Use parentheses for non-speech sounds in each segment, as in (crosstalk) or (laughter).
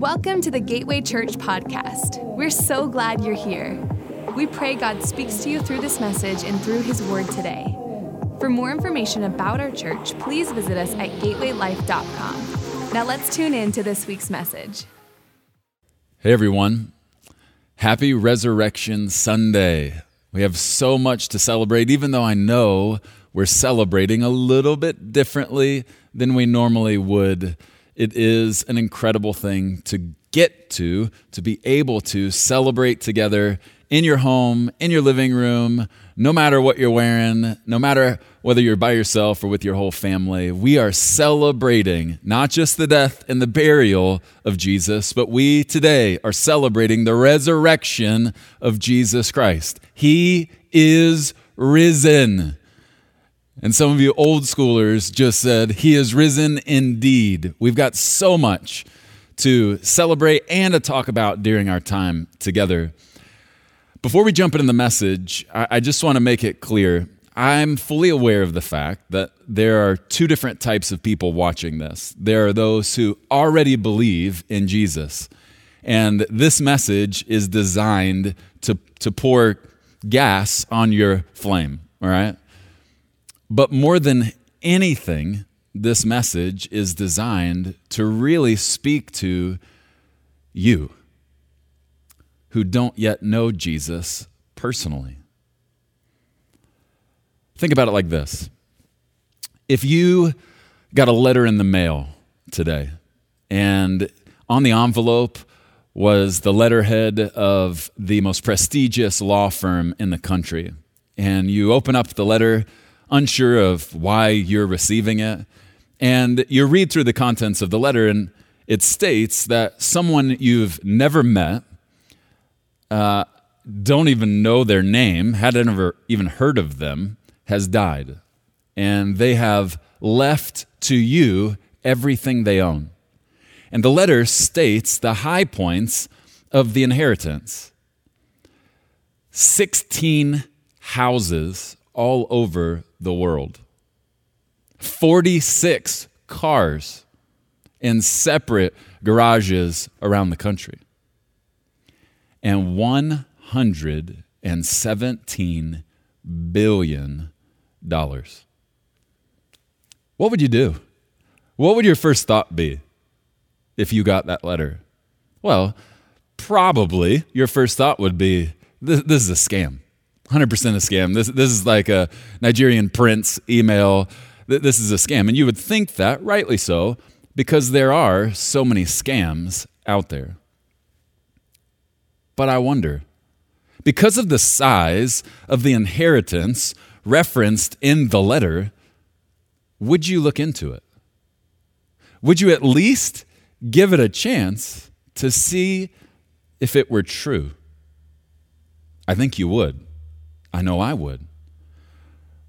Welcome to the Gateway Church podcast. We're so glad you're here. We pray God speaks to you through this message and through His Word today. For more information about our church, please visit us at gatewaylife.com. Now let's tune in to this week's message. Hey everyone, happy Resurrection Sunday. We have so much to celebrate, even though I know we're celebrating a little bit differently than we normally would. It is an incredible thing to get to, to be able to celebrate together in your home, in your living room, no matter what you're wearing, no matter whether you're by yourself or with your whole family. We are celebrating not just the death and the burial of Jesus, but we today are celebrating the resurrection of Jesus Christ. He is risen. And some of you old schoolers just said, He is risen indeed. We've got so much to celebrate and to talk about during our time together. Before we jump into the message, I, just want to make it clear I'm fully aware of the fact that there are two different types of people watching this. There are those who already believe in Jesus, and this message is designed to, to pour gas on your flame, all right? But more than anything, this message is designed to really speak to you who don't yet know Jesus personally. Think about it like this if you got a letter in the mail today, and on the envelope was the letterhead of the most prestigious law firm in the country, and you open up the letter unsure of why you're receiving it. And you read through the contents of the letter, and it states that someone you've never met, uh, don't even know their name, hadn't ever even heard of them, has died. And they have left to you everything they own. And the letter states the high points of the inheritance 16 houses all over the world. 46 cars in separate garages around the country. And 117 billion dollars. What would you do? What would your first thought be if you got that letter? Well, probably your first thought would be this, this is a scam. 100% a scam. This, this is like a Nigerian prince email. This is a scam. And you would think that, rightly so, because there are so many scams out there. But I wonder, because of the size of the inheritance referenced in the letter, would you look into it? Would you at least give it a chance to see if it were true? I think you would. I know I would.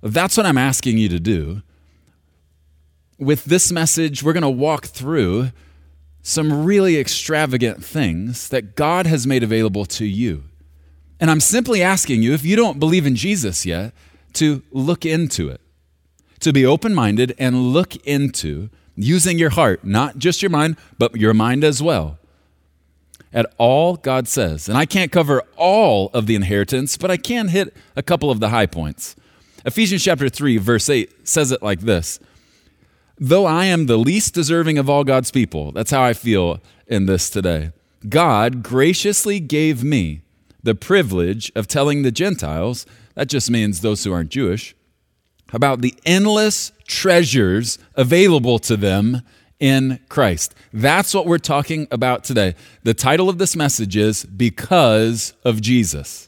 That's what I'm asking you to do. With this message, we're going to walk through some really extravagant things that God has made available to you. And I'm simply asking you, if you don't believe in Jesus yet, to look into it, to be open minded and look into using your heart, not just your mind, but your mind as well, at all God says. And I can't cover all of the inheritance, but I can hit a couple of the high points. Ephesians chapter 3, verse 8 says it like this Though I am the least deserving of all God's people, that's how I feel in this today. God graciously gave me the privilege of telling the Gentiles, that just means those who aren't Jewish, about the endless treasures available to them in Christ. That's what we're talking about today. The title of this message is Because of Jesus.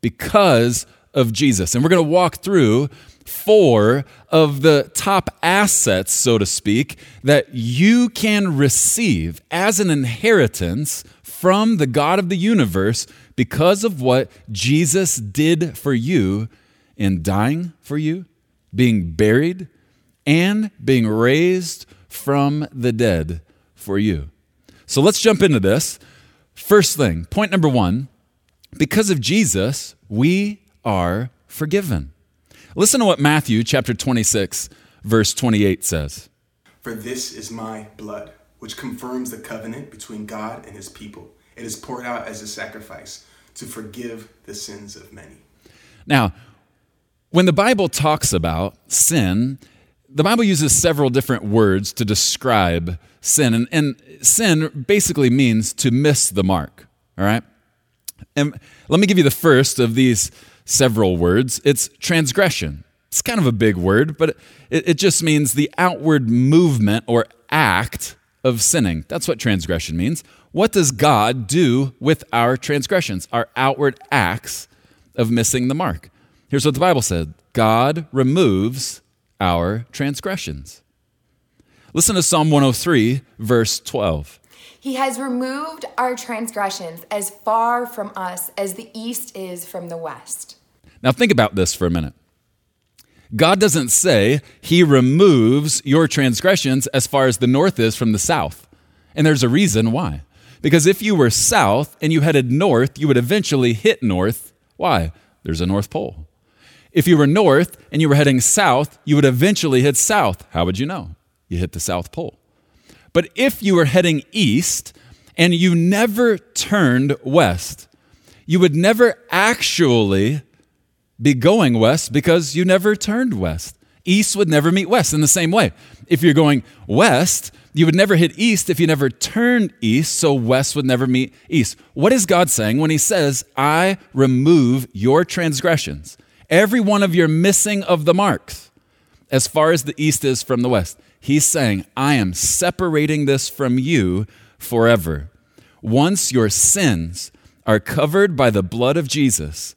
Because of Jesus. And we're going to walk through four of the top assets, so to speak, that you can receive as an inheritance from the God of the universe because of what Jesus did for you in dying for you, being buried, and being raised from the dead for you. So let's jump into this. First thing, point number one because of Jesus, we are forgiven. Listen to what Matthew chapter 26, verse 28 says. For this is my blood which confirms the covenant between God and his people. It is poured out as a sacrifice to forgive the sins of many. Now, when the Bible talks about sin, the Bible uses several different words to describe sin. And, and sin basically means to miss the mark, all right? And let me give you the first of these several words it's transgression. It's kind of a big word, but it, it just means the outward movement or act of sinning. That's what transgression means. What does God do with our transgressions, our outward acts of missing the mark? Here's what the Bible said God removes our transgressions. Listen to Psalm 103, verse 12. He has removed our transgressions as far from us as the east is from the west. Now, think about this for a minute. God doesn't say he removes your transgressions as far as the north is from the south. And there's a reason why. Because if you were south and you headed north, you would eventually hit north. Why? There's a North Pole. If you were north and you were heading south, you would eventually hit south. How would you know? You hit the South Pole. But if you were heading east and you never turned west, you would never actually be going west because you never turned west. East would never meet west in the same way. If you're going west, you would never hit east if you never turned east, so west would never meet east. What is God saying when He says, I remove your transgressions, every one of your missing of the marks, as far as the east is from the west? He's saying, I am separating this from you forever. Once your sins are covered by the blood of Jesus,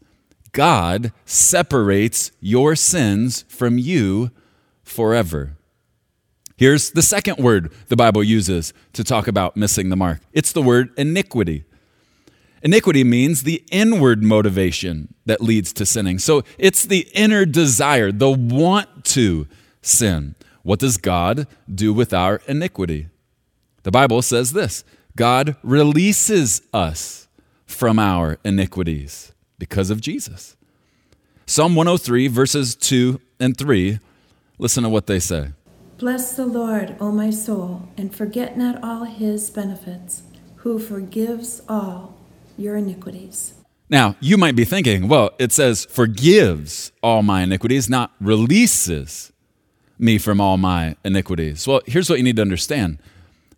God separates your sins from you forever. Here's the second word the Bible uses to talk about missing the mark it's the word iniquity. Iniquity means the inward motivation that leads to sinning. So it's the inner desire, the want to sin. What does God do with our iniquity? The Bible says this God releases us from our iniquities because of Jesus. Psalm 103, verses 2 and 3, listen to what they say. Bless the Lord, O my soul, and forget not all his benefits, who forgives all your iniquities. Now, you might be thinking, well, it says forgives all my iniquities, not releases me from all my iniquities. Well, here's what you need to understand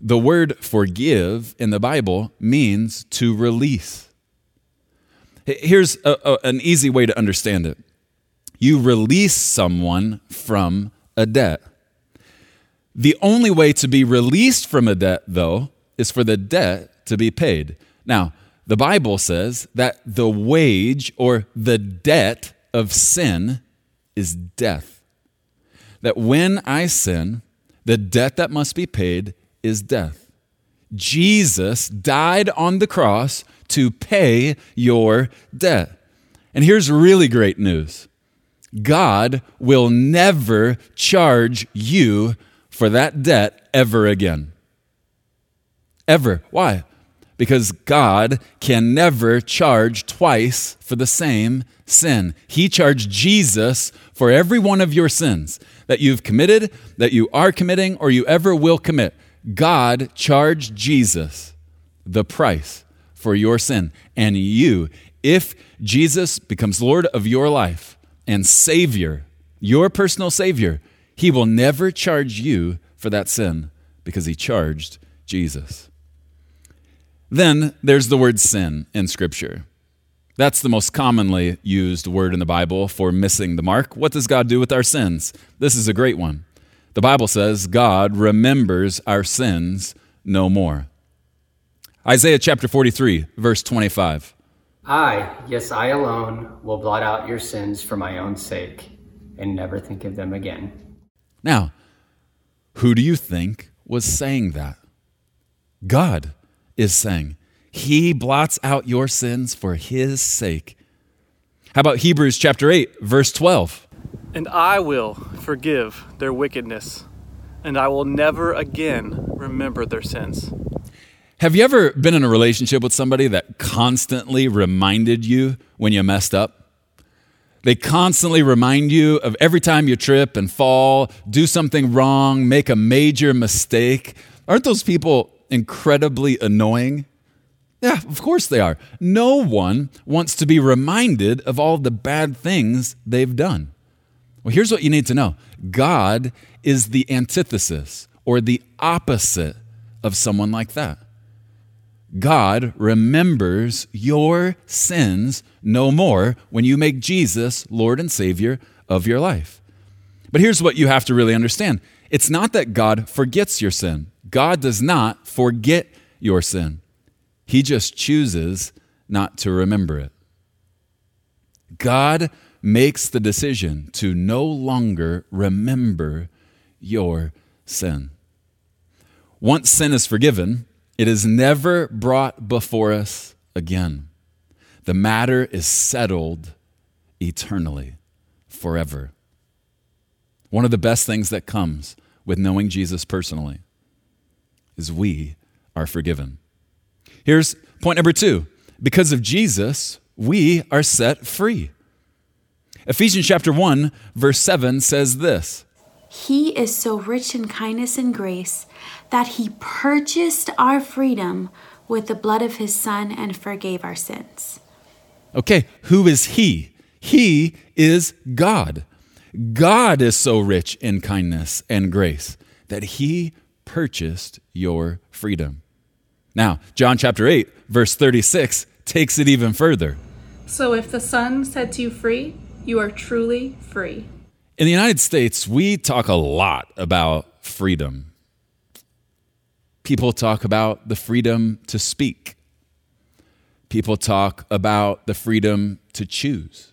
the word forgive in the Bible means to release. Here's a, a, an easy way to understand it you release someone from a debt. The only way to be released from a debt, though, is for the debt to be paid. Now, the Bible says that the wage or the debt of sin is death. That when I sin, the debt that must be paid is death. Jesus died on the cross to pay your debt. And here's really great news God will never charge you for that debt ever again. Ever. Why? Because God can never charge twice for the same sin. He charged Jesus for every one of your sins that you've committed, that you are committing, or you ever will commit. God charged Jesus the price for your sin. And you, if Jesus becomes Lord of your life and Savior, your personal Savior, He will never charge you for that sin because He charged Jesus. Then there's the word sin in Scripture. That's the most commonly used word in the Bible for missing the mark. What does God do with our sins? This is a great one. The Bible says God remembers our sins no more. Isaiah chapter 43, verse 25. I, yes, I alone, will blot out your sins for my own sake and never think of them again. Now, who do you think was saying that? God is saying, He blots out your sins for His sake. How about Hebrews chapter 8, verse 12? And I will forgive their wickedness, and I will never again remember their sins. Have you ever been in a relationship with somebody that constantly reminded you when you messed up? They constantly remind you of every time you trip and fall, do something wrong, make a major mistake. Aren't those people incredibly annoying? Yeah, of course they are. No one wants to be reminded of all the bad things they've done. Well, here's what you need to know God is the antithesis or the opposite of someone like that. God remembers your sins no more when you make Jesus Lord and Savior of your life. But here's what you have to really understand it's not that God forgets your sin, God does not forget your sin. He just chooses not to remember it. God makes the decision to no longer remember your sin. Once sin is forgiven, it is never brought before us again. The matter is settled eternally, forever. One of the best things that comes with knowing Jesus personally is we are forgiven. Here's point number two because of Jesus, we are set free. Ephesians chapter 1, verse 7 says this He is so rich in kindness and grace that he purchased our freedom with the blood of his Son and forgave our sins. Okay, who is he? He is God. God is so rich in kindness and grace that he purchased your freedom. Now, John chapter 8, verse 36 takes it even further. So if the Son sets you free, you are truly free. In the United States, we talk a lot about freedom. People talk about the freedom to speak. People talk about the freedom to choose.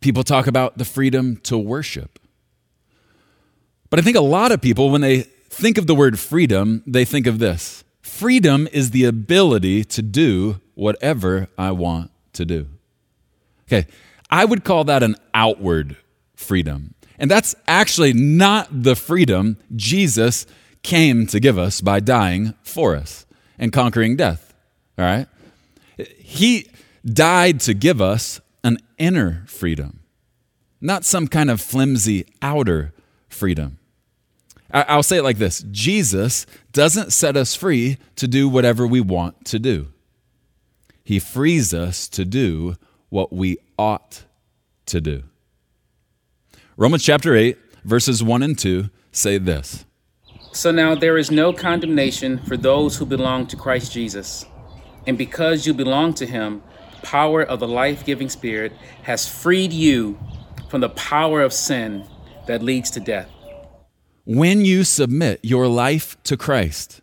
People talk about the freedom to worship. But I think a lot of people, when they think of the word freedom, they think of this freedom is the ability to do whatever I want to do. Okay, I would call that an outward freedom. And that's actually not the freedom Jesus came to give us by dying for us and conquering death. All right? He died to give us an inner freedom, not some kind of flimsy outer freedom. I'll say it like this Jesus doesn't set us free to do whatever we want to do, He frees us to do what we ought to do. Romans chapter 8, verses 1 and 2 say this So now there is no condemnation for those who belong to Christ Jesus. And because you belong to Him, the power of the life giving Spirit has freed you from the power of sin that leads to death. When you submit your life to Christ,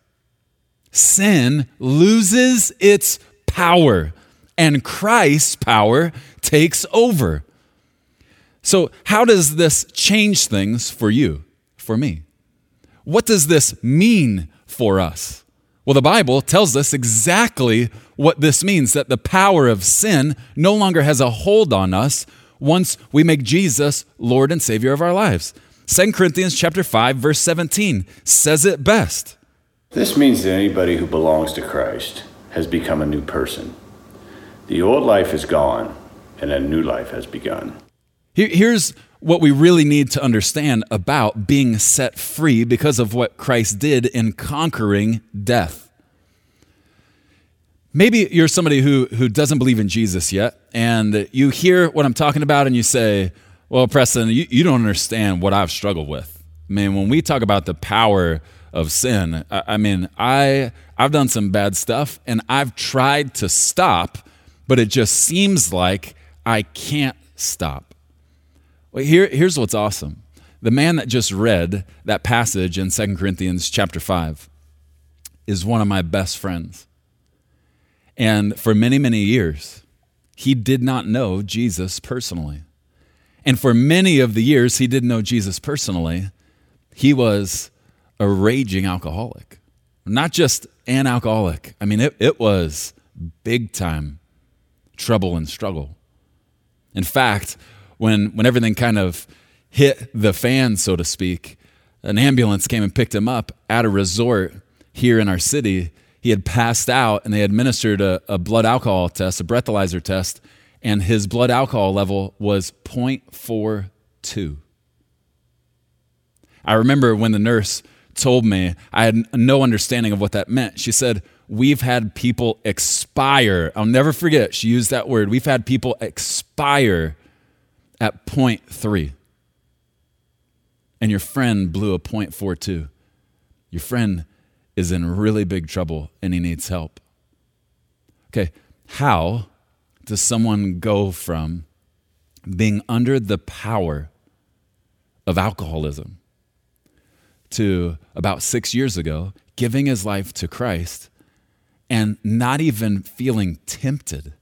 sin loses its power and Christ's power takes over. So, how does this change things for you, for me? What does this mean for us? Well, the Bible tells us exactly what this means that the power of sin no longer has a hold on us once we make Jesus Lord and Savior of our lives. 2 Corinthians chapter 5 verse 17 says it best. This means that anybody who belongs to Christ has become a new person. The old life is gone and a new life has begun. Here's what we really need to understand about being set free because of what Christ did in conquering death. Maybe you're somebody who, who doesn't believe in Jesus yet, and you hear what I'm talking about and you say, Well, Preston, you, you don't understand what I've struggled with. I mean, when we talk about the power of sin, I, I mean, I, I've done some bad stuff and I've tried to stop, but it just seems like I can't stop. Well, here, here's what's awesome. The man that just read that passage in 2 Corinthians chapter 5 is one of my best friends. And for many, many years, he did not know Jesus personally. And for many of the years he didn't know Jesus personally, he was a raging alcoholic. Not just an alcoholic, I mean, it, it was big time trouble and struggle. In fact, when, when everything kind of hit the fan, so to speak, an ambulance came and picked him up at a resort here in our city. He had passed out and they administered a, a blood alcohol test, a breathalyzer test, and his blood alcohol level was 0.42. I remember when the nurse told me, I had no understanding of what that meant. She said, We've had people expire. I'll never forget, she used that word. We've had people expire at point three. And your friend blew a point four two. Your friend is in really big trouble and he needs help. Okay, how does someone go from being under the power of alcoholism to about six years ago giving his life to Christ and not even feeling tempted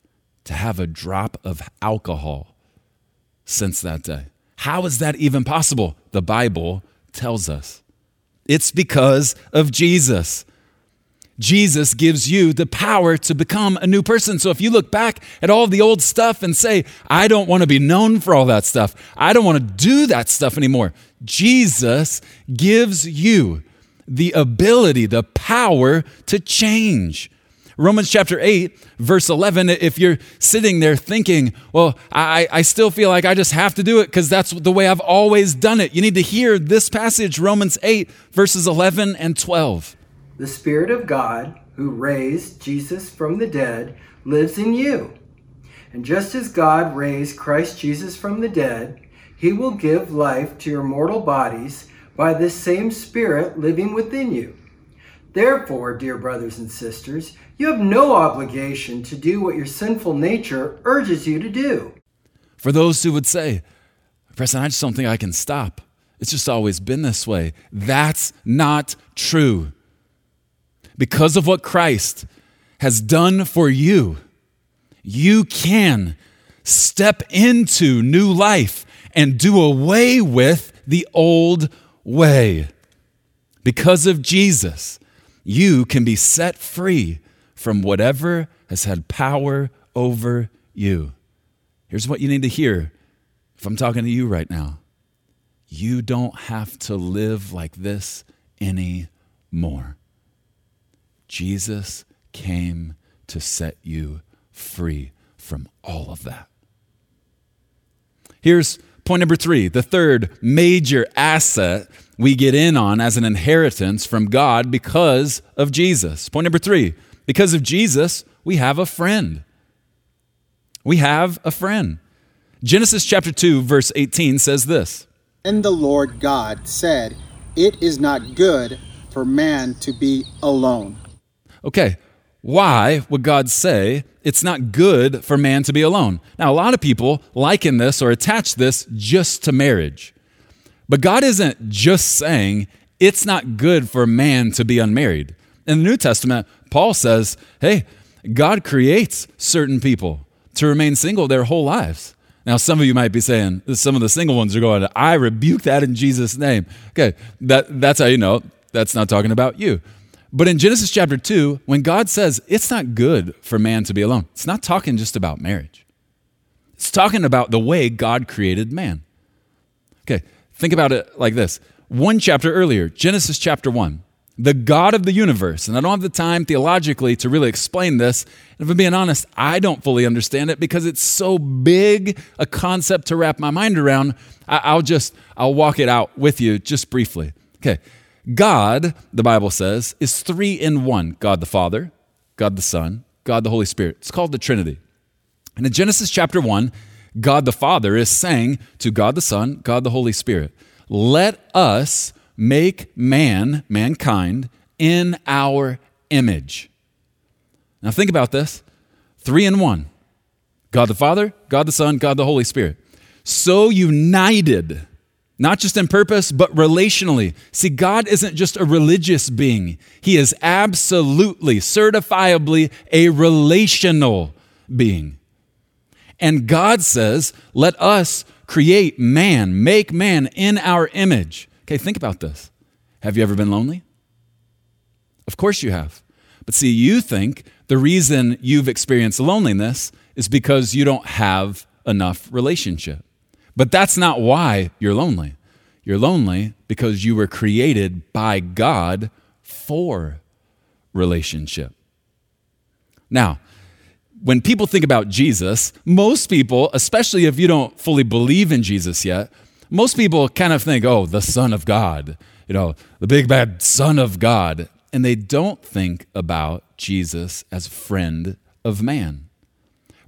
to have a drop of alcohol since that day. How is that even possible? The Bible tells us. It's because of Jesus. Jesus gives you the power to become a new person. So if you look back at all the old stuff and say, I don't want to be known for all that stuff, I don't want to do that stuff anymore, Jesus gives you the ability, the power to change. Romans chapter 8, verse 11, if you're sitting there thinking, well, I, I still feel like I just have to do it because that's the way I've always done it, you need to hear this passage, Romans 8, verses 11 and 12. The Spirit of God, who raised Jesus from the dead, lives in you. And just as God raised Christ Jesus from the dead, he will give life to your mortal bodies by this same Spirit living within you. Therefore, dear brothers and sisters, you have no obligation to do what your sinful nature urges you to do. For those who would say, Preston, I just don't think I can stop. It's just always been this way. That's not true. Because of what Christ has done for you, you can step into new life and do away with the old way. Because of Jesus, you can be set free from whatever has had power over you. Here's what you need to hear if I'm talking to you right now you don't have to live like this anymore. Jesus came to set you free from all of that. Here's point number three the third major asset we get in on as an inheritance from God because of Jesus. Point number three because of Jesus, we have a friend. We have a friend. Genesis chapter 2, verse 18 says this And the Lord God said, It is not good for man to be alone. Okay, why would God say it's not good for man to be alone? Now, a lot of people liken this or attach this just to marriage. But God isn't just saying it's not good for man to be unmarried. In the New Testament, Paul says, hey, God creates certain people to remain single their whole lives. Now, some of you might be saying, some of the single ones are going, I rebuke that in Jesus' name. Okay, that, that's how you know that's not talking about you. But in Genesis chapter 2, when God says it's not good for man to be alone, it's not talking just about marriage. It's talking about the way God created man. Okay, think about it like this. One chapter earlier, Genesis chapter 1, the God of the universe. And I don't have the time theologically to really explain this. And if I'm being honest, I don't fully understand it because it's so big a concept to wrap my mind around. I'll just, I'll walk it out with you just briefly. Okay. God, the Bible says, is three in one God the Father, God the Son, God the Holy Spirit. It's called the Trinity. And in Genesis chapter 1, God the Father is saying to God the Son, God the Holy Spirit, let us make man, mankind, in our image. Now think about this three in one God the Father, God the Son, God the Holy Spirit. So united, not just in purpose, but relationally. See, God isn't just a religious being, He is absolutely, certifiably a relational being. And God says, let us create man, make man in our image. Okay, think about this. Have you ever been lonely? Of course you have. But see, you think the reason you've experienced loneliness is because you don't have enough relationship. But that's not why you're lonely. You're lonely because you were created by God for relationship. Now, when people think about Jesus, most people, especially if you don't fully believe in Jesus yet, most people kind of think, oh, the Son of God. you know, the big bad Son of God, and they don't think about Jesus as friend of man.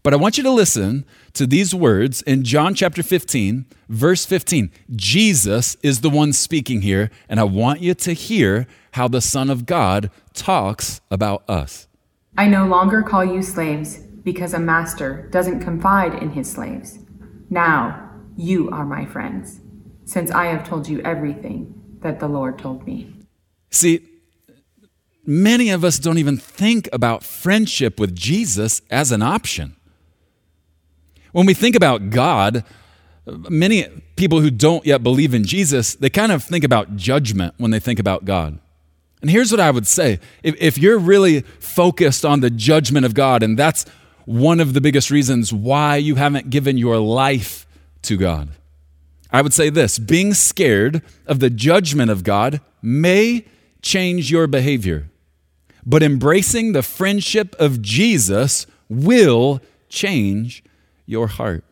But I want you to listen to these words in John chapter 15, verse 15. Jesus is the one speaking here, and I want you to hear how the Son of God talks about us. I no longer call you slaves because a master doesn't confide in his slaves. Now you are my friends, since I have told you everything that the Lord told me. See, many of us don't even think about friendship with Jesus as an option. When we think about God, many people who don't yet believe in Jesus, they kind of think about judgment when they think about God. And here's what I would say if, if, you're really focused on the judgment of God, and that's one of the biggest reasons why you haven't given your life to God, I would say this being scared of the judgment of God may change your behavior, but embracing the friendship of Jesus will change your heart.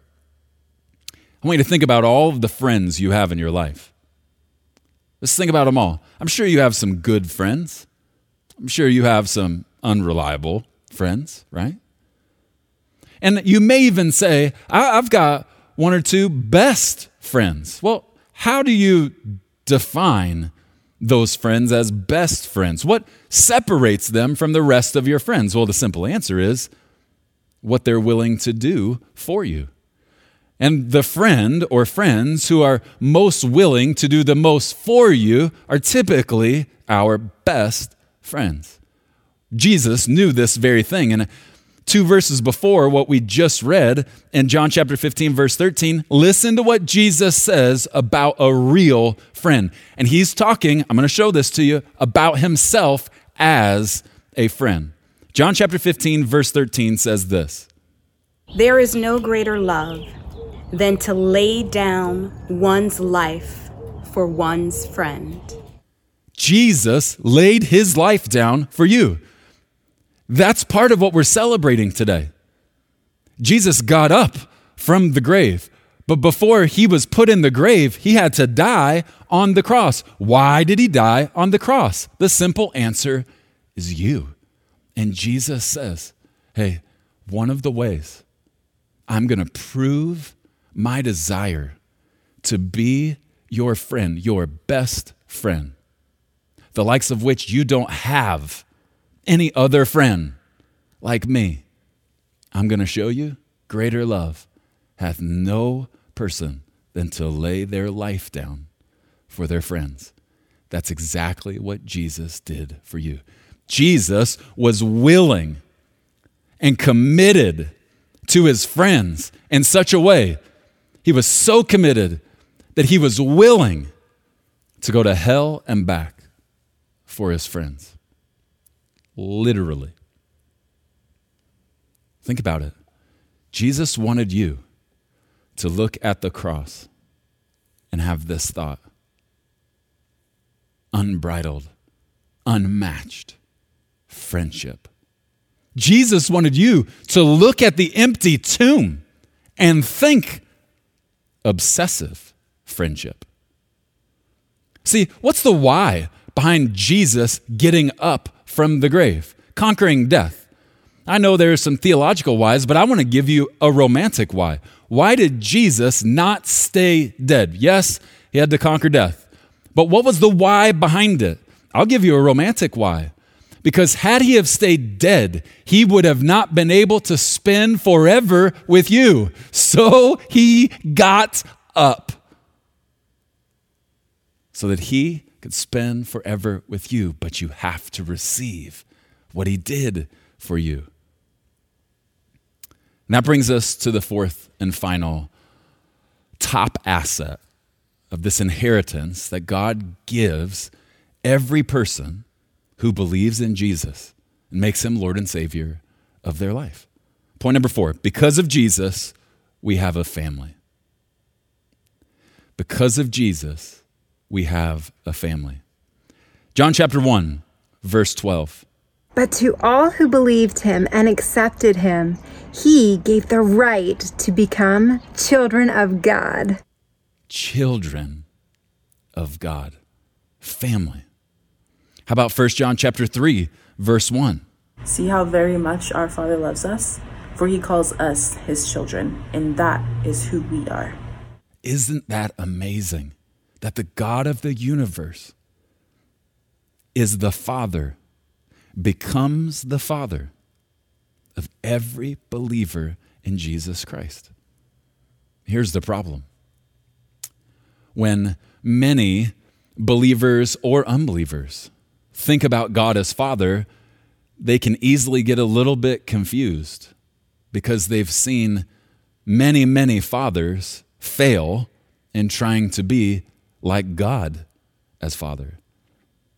I want you to think about all of the friends you have in your life. Let's think about them all. I'm sure you have some good friends. I'm sure you have some unreliable friends, right? And you may even say, I've got one or two best friends. Well, how do you define those friends as best friends? What separates them from the rest of your friends? Well, the simple answer is what they're willing to do for you. And the friend or friends who are most willing to do the most for you are typically our best friends. Jesus knew this very thing. And two verses before what we just read in John chapter 15, verse 13, listen to what Jesus says about a real friend. And he's talking, I'm going to show this to you, about himself as a friend. John chapter 15, verse 13 says this There is no greater love than to lay down one's life for one's friend. Jesus laid his life down for you. That's part of what we're celebrating today. Jesus got up from the grave, but before he was put in the grave, he had to die on the cross. Why did he die on the cross? The simple answer is you. And Jesus says, Hey, one of the ways I'm going to prove my desire to be your friend, your best friend, the likes of which you don't have any other friend like me. I'm going to show you greater love hath no person than to lay their life down for their friends. That's exactly what Jesus did for you. Jesus was willing and committed to his friends in such a way. He was so committed that he was willing to go to hell and back for his friends. Literally. Think about it. Jesus wanted you to look at the cross and have this thought unbridled, unmatched friendship. Jesus wanted you to look at the empty tomb and think obsessive friendship. See, what's the why behind Jesus getting up from the grave, conquering death? I know there's some theological whys, but I want to give you a romantic why. Why did Jesus not stay dead? Yes, he had to conquer death. But what was the why behind it? I'll give you a romantic why. Because had he have stayed dead, he would have not been able to spend forever with you. So he got up so that he could spend forever with you. But you have to receive what he did for you. And that brings us to the fourth and final top asset of this inheritance that God gives every person who believes in Jesus and makes him Lord and Savior of their life. Point number four because of Jesus, we have a family. Because of Jesus, we have a family. John chapter 1, verse 12. But to all who believed him and accepted him, he gave the right to become children of God. Children of God. family. How about 1 John chapter 3, verse 1? See how very much our Father loves us? For he calls us his children, and that is who we are. Isn't that amazing? That the God of the universe is the Father, becomes the Father of every believer in Jesus Christ. Here's the problem when many believers or unbelievers think about God as Father, they can easily get a little bit confused because they've seen many, many fathers fail in trying to be like God as Father.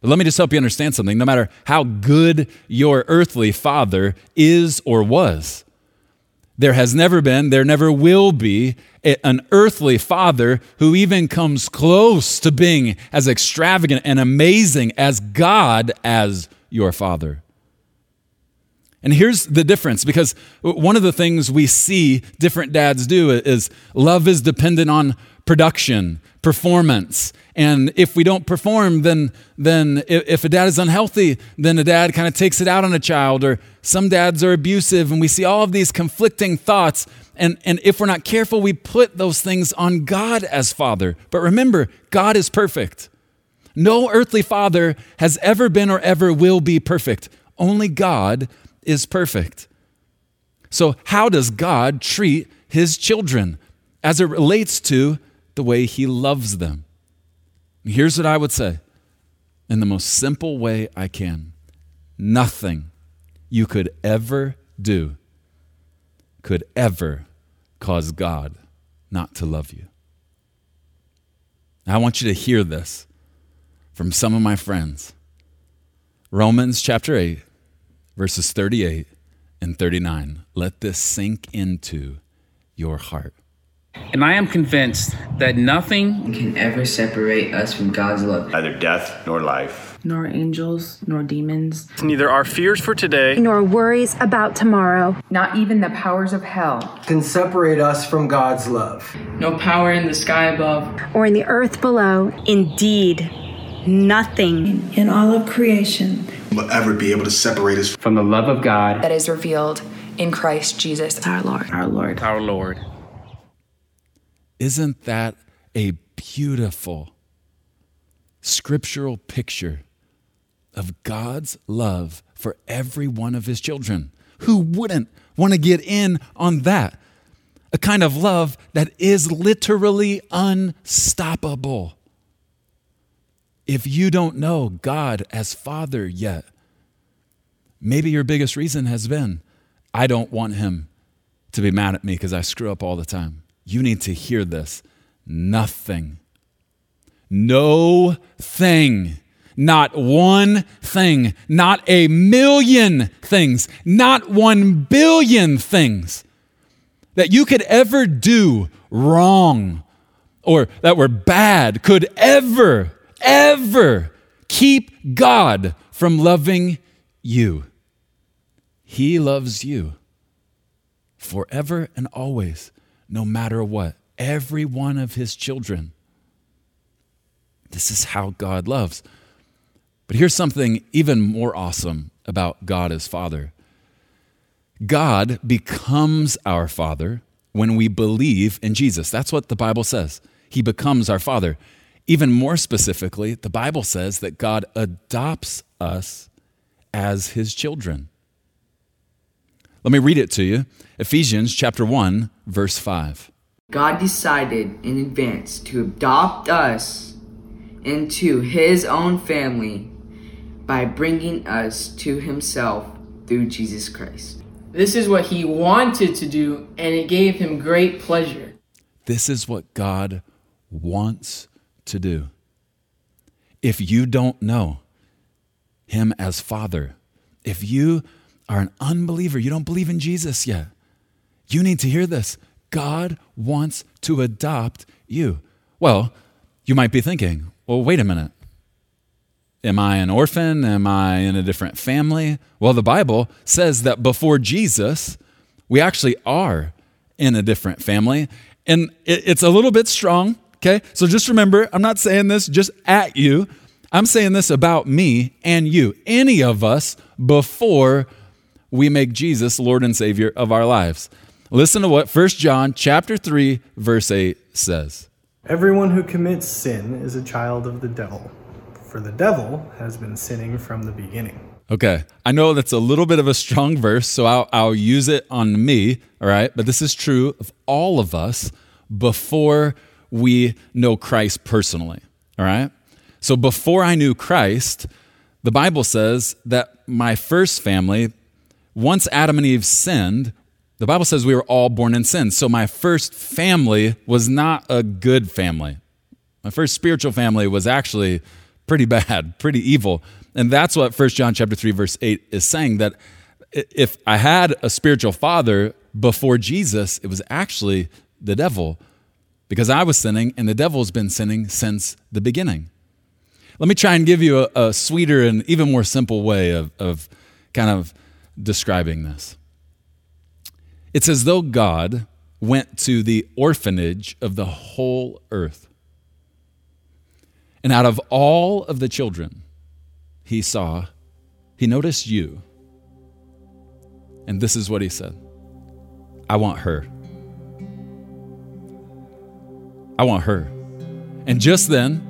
But let me just help you understand something. No matter how good your earthly father is or was, there has never been, there never will be an earthly father who even comes close to being as extravagant and amazing as God as your father. And here's the difference because one of the things we see different dads do is love is dependent on production, performance. And if we don't perform, then, then if a dad is unhealthy, then a dad kind of takes it out on a child, or some dads are abusive, and we see all of these conflicting thoughts. And, and if we're not careful, we put those things on God as father. But remember, God is perfect. No earthly father has ever been or ever will be perfect. Only God is perfect. So, how does God treat his children as it relates to the way he loves them? Here's what I would say in the most simple way I can nothing you could ever do could ever cause God not to love you. I want you to hear this from some of my friends. Romans chapter 8, verses 38 and 39. Let this sink into your heart. And I am convinced that nothing can ever separate us from God's love. Neither death nor life, nor angels, nor demons. Neither our fears for today, nor worries about tomorrow, not even the powers of hell, can separate us from God's love. No power in the sky above, or in the earth below. Indeed, nothing in all of creation will ever be able to separate us from the love of God that is revealed in Christ Jesus, our Lord. Our Lord. Our Lord. Isn't that a beautiful scriptural picture of God's love for every one of his children? Who wouldn't want to get in on that? A kind of love that is literally unstoppable. If you don't know God as Father yet, maybe your biggest reason has been I don't want him to be mad at me because I screw up all the time. You need to hear this. Nothing. No thing. Not one thing. Not a million things. Not one billion things that you could ever do wrong or that were bad could ever, ever keep God from loving you. He loves you forever and always no matter what. Every one of his children. This is how God loves. But here's something even more awesome about God as Father God becomes our Father when we believe in Jesus. That's what the Bible says. He becomes our Father. Even more specifically, the Bible says that God adopts us as his children. Let me read it to you. Ephesians chapter 1, verse 5. God decided in advance to adopt us into his own family by bringing us to himself through Jesus Christ. This is what he wanted to do, and it gave him great pleasure. This is what God wants to do. If you don't know him as Father, if you are an unbeliever, you don't believe in Jesus yet, you need to hear this. God wants to adopt you. Well, you might be thinking, well, wait a minute. Am I an orphan? Am I in a different family? Well, the Bible says that before Jesus, we actually are in a different family. And it's a little bit strong, okay? So just remember, I'm not saying this just at you. I'm saying this about me and you, any of us, before we make Jesus Lord and Savior of our lives. Listen to what 1 John chapter 3 verse 8 says. Everyone who commits sin is a child of the devil, for the devil has been sinning from the beginning. Okay, I know that's a little bit of a strong verse, so I'll, I'll use it on me, all right? But this is true of all of us before we know Christ personally, all right? So before I knew Christ, the Bible says that my first family, once Adam and Eve sinned, the Bible says we were all born in sin. So my first family was not a good family. My first spiritual family was actually pretty bad, (laughs) pretty evil. And that's what 1 John chapter 3 verse 8 is saying that if I had a spiritual father before Jesus, it was actually the devil because I was sinning and the devil's been sinning since the beginning. Let me try and give you a, a sweeter and even more simple way of, of kind of describing this. It's as though God went to the orphanage of the whole earth. And out of all of the children he saw, he noticed you. And this is what he said I want her. I want her. And just then,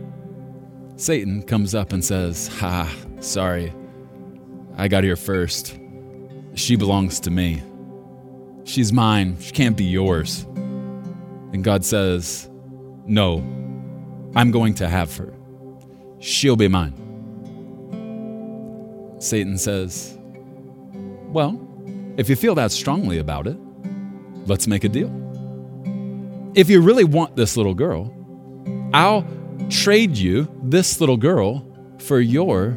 Satan comes up and says, Ha, sorry. I got here first. She belongs to me. She's mine. She can't be yours. And God says, No, I'm going to have her. She'll be mine. Satan says, Well, if you feel that strongly about it, let's make a deal. If you really want this little girl, I'll trade you this little girl for your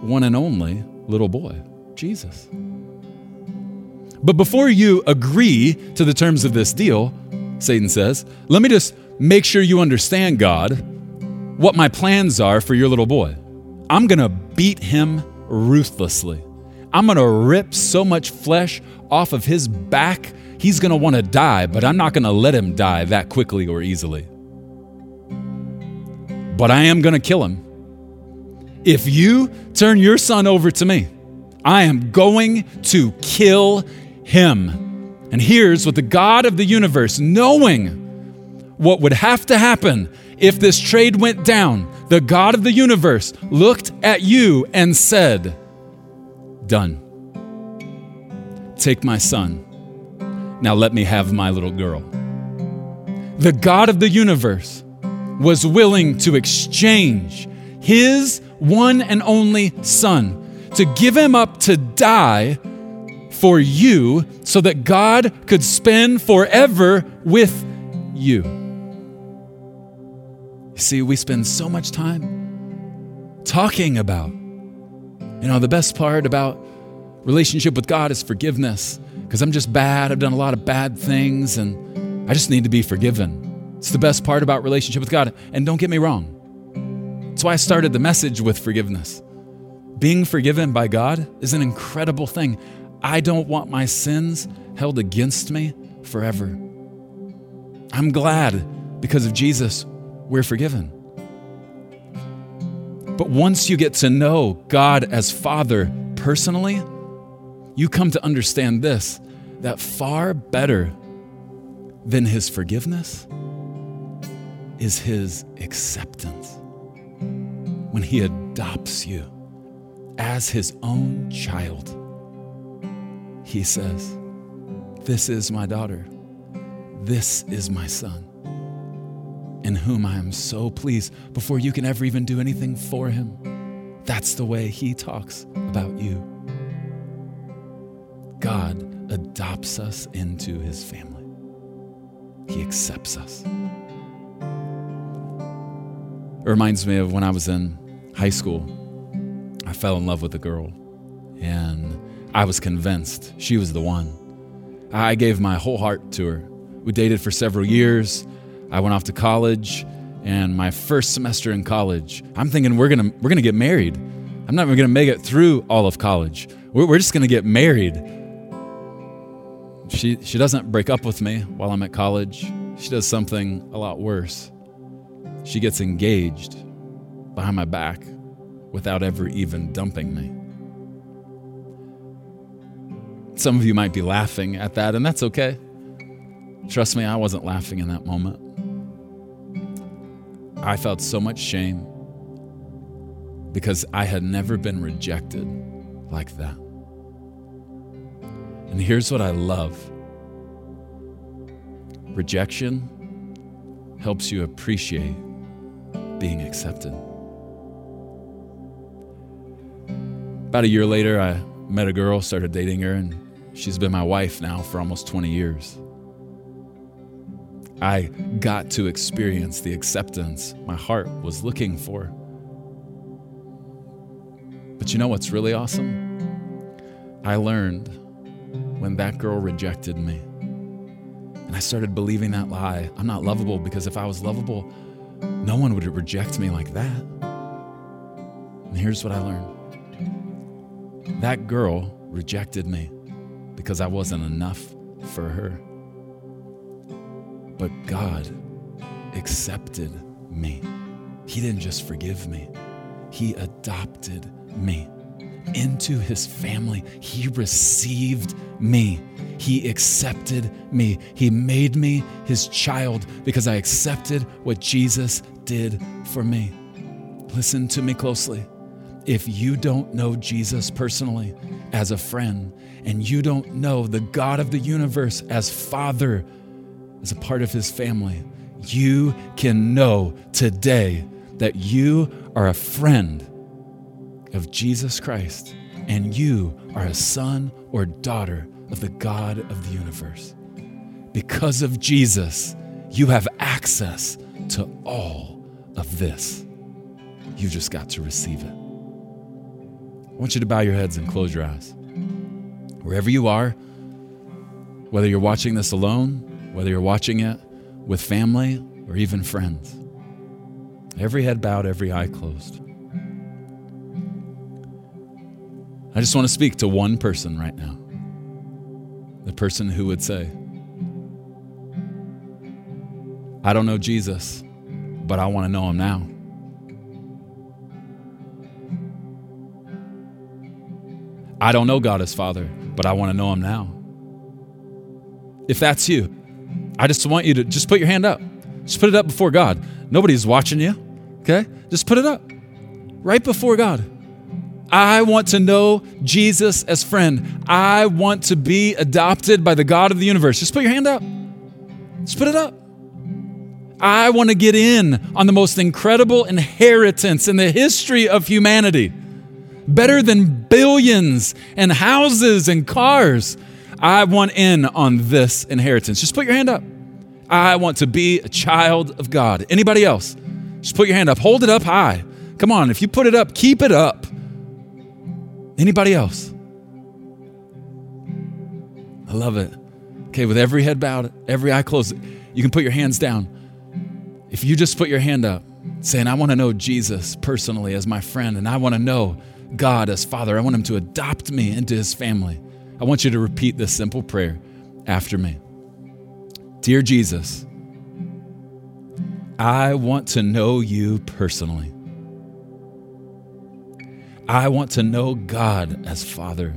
one and only little boy, Jesus. But before you agree to the terms of this deal, Satan says, let me just make sure you understand, God, what my plans are for your little boy. I'm going to beat him ruthlessly. I'm going to rip so much flesh off of his back, he's going to want to die, but I'm not going to let him die that quickly or easily. But I am going to kill him. If you turn your son over to me, I am going to kill him. And here's what the God of the universe, knowing what would have to happen if this trade went down, the God of the universe looked at you and said, Done. Take my son. Now let me have my little girl. The God of the universe was willing to exchange his one and only son to give him up to die for you so that God could spend forever with you. See, we spend so much time talking about, you know, the best part about relationship with God is forgiveness because I'm just bad. I've done a lot of bad things and I just need to be forgiven. It's the best part about relationship with God. And don't get me wrong. That's why I started the message with forgiveness. Being forgiven by God is an incredible thing. I don't want my sins held against me forever. I'm glad because of Jesus, we're forgiven. But once you get to know God as Father personally, you come to understand this that far better than His forgiveness is His acceptance. When He adopts you as His own child, He says, This is my daughter, this is my son in whom I am so pleased before you can ever even do anything for him. That's the way he talks about you. God adopts us into his family, he accepts us. It reminds me of when I was in high school. I fell in love with a girl, and I was convinced she was the one. I gave my whole heart to her. We dated for several years. I went off to college, and my first semester in college, I'm thinking we're gonna we're gonna get married. I'm not even gonna make it through all of college. We're, we're just gonna get married. She she doesn't break up with me while I'm at college. She does something a lot worse. She gets engaged. behind my back without ever even dumping me. Some of you might be laughing at that, and that's okay. Trust me, I wasn't laughing in that moment. I felt so much shame because I had never been rejected like that. And here's what I love rejection helps you appreciate being accepted. About a year later, I met a girl, started dating her, and she's been my wife now for almost 20 years. I got to experience the acceptance my heart was looking for. But you know what's really awesome? I learned when that girl rejected me. And I started believing that lie. I'm not lovable because if I was lovable, no one would reject me like that. And here's what I learned that girl rejected me because I wasn't enough for her. But God accepted me. He didn't just forgive me, He adopted me into His family. He received me. He accepted me. He made me His child because I accepted what Jesus did for me. Listen to me closely. If you don't know Jesus personally as a friend, and you don't know the God of the universe as Father, as a part of His family, you can know today that you are a friend of Jesus Christ and you are a son or daughter of the God of the universe. Because of Jesus, you have access to all of this. You just got to receive it. I want you to bow your heads and close your eyes. Wherever you are, whether you're watching this alone, whether you're watching it with family or even friends, every head bowed, every eye closed. I just want to speak to one person right now. The person who would say, I don't know Jesus, but I want to know him now. I don't know God as Father, but I want to know him now. If that's you, I just want you to just put your hand up. Just put it up before God. Nobody's watching you, okay? Just put it up right before God. I want to know Jesus as friend. I want to be adopted by the God of the universe. Just put your hand up. Just put it up. I want to get in on the most incredible inheritance in the history of humanity. Better than billions and houses and cars. I want in on this inheritance. Just put your hand up. I want to be a child of God. Anybody else? Just put your hand up. Hold it up high. Come on, if you put it up, keep it up. Anybody else? I love it. Okay, with every head bowed, every eye closed, you can put your hands down. If you just put your hand up, saying, I want to know Jesus personally as my friend, and I want to know God as Father, I want Him to adopt me into His family. I want you to repeat this simple prayer after me. Dear Jesus, I want to know you personally. I want to know God as Father.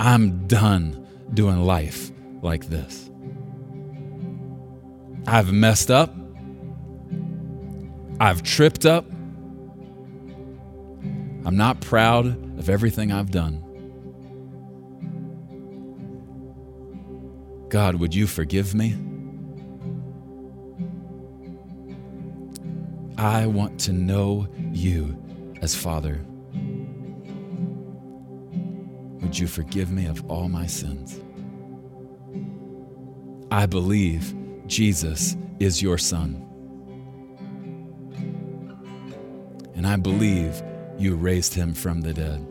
I'm done doing life like this. I've messed up. I've tripped up. I'm not proud of everything I've done. God, would you forgive me? I want to know you as Father. Would you forgive me of all my sins? I believe Jesus is your Son. And I believe you raised him from the dead.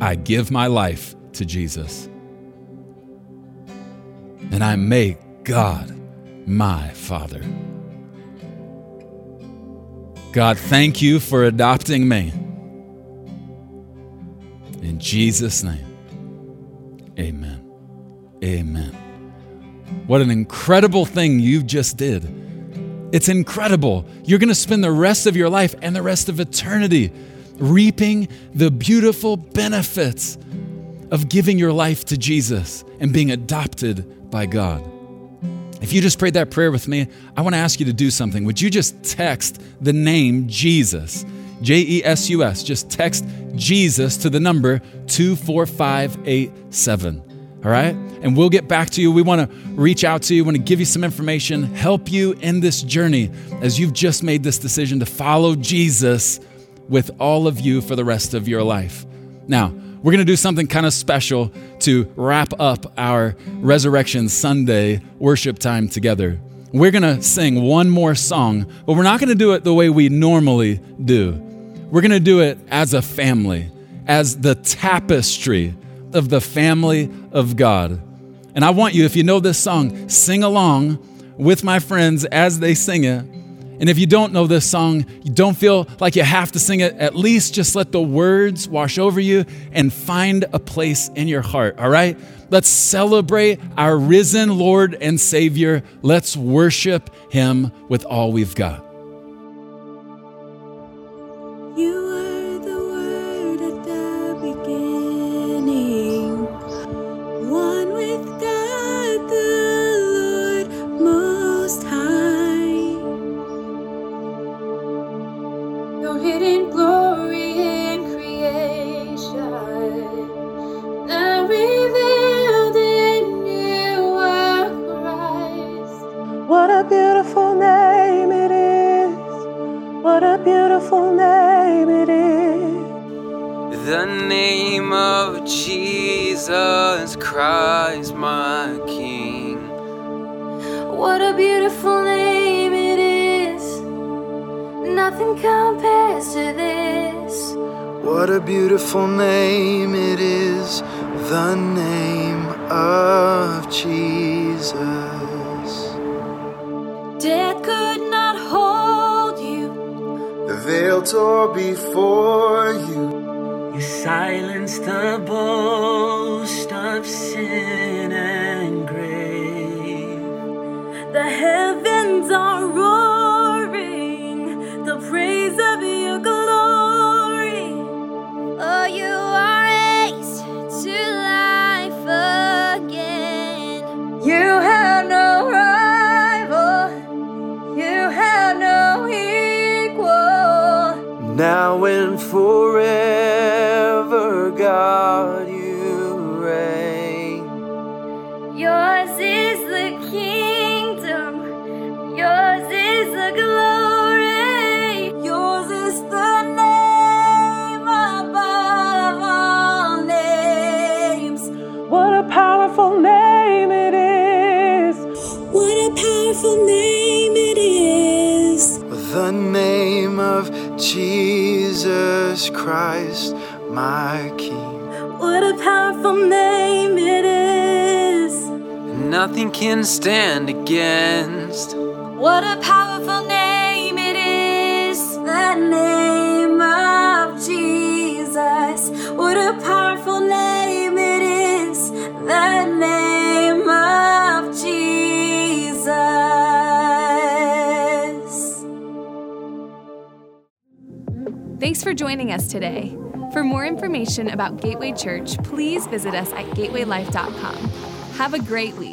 I give my life to Jesus. And I make God my Father. God, thank you for adopting me. In Jesus' name, amen. Amen. What an incredible thing you just did. It's incredible. You're going to spend the rest of your life and the rest of eternity reaping the beautiful benefits of giving your life to Jesus and being adopted by God. If you just prayed that prayer with me, I want to ask you to do something. Would you just text the name Jesus? J E S U S. Just text Jesus to the number 24587. All right? And we'll get back to you. We want to reach out to you, want to give you some information, help you in this journey as you've just made this decision to follow Jesus with all of you for the rest of your life. Now, we're going to do something kind of special to wrap up our Resurrection Sunday worship time together. We're going to sing one more song, but we're not going to do it the way we normally do. We're going to do it as a family, as the tapestry of the family of God. And I want you, if you know this song, sing along with my friends as they sing it. And if you don't know this song, you don't feel like you have to sing it, at least just let the words wash over you and find a place in your heart, all right? Let's celebrate our risen Lord and Savior. Let's worship Him with all we've got. Against. What a powerful name it is. The name of Jesus. What a powerful name it is. The name of Jesus. Thanks for joining us today. For more information about Gateway Church, please visit us at gatewaylife.com. Have a great week.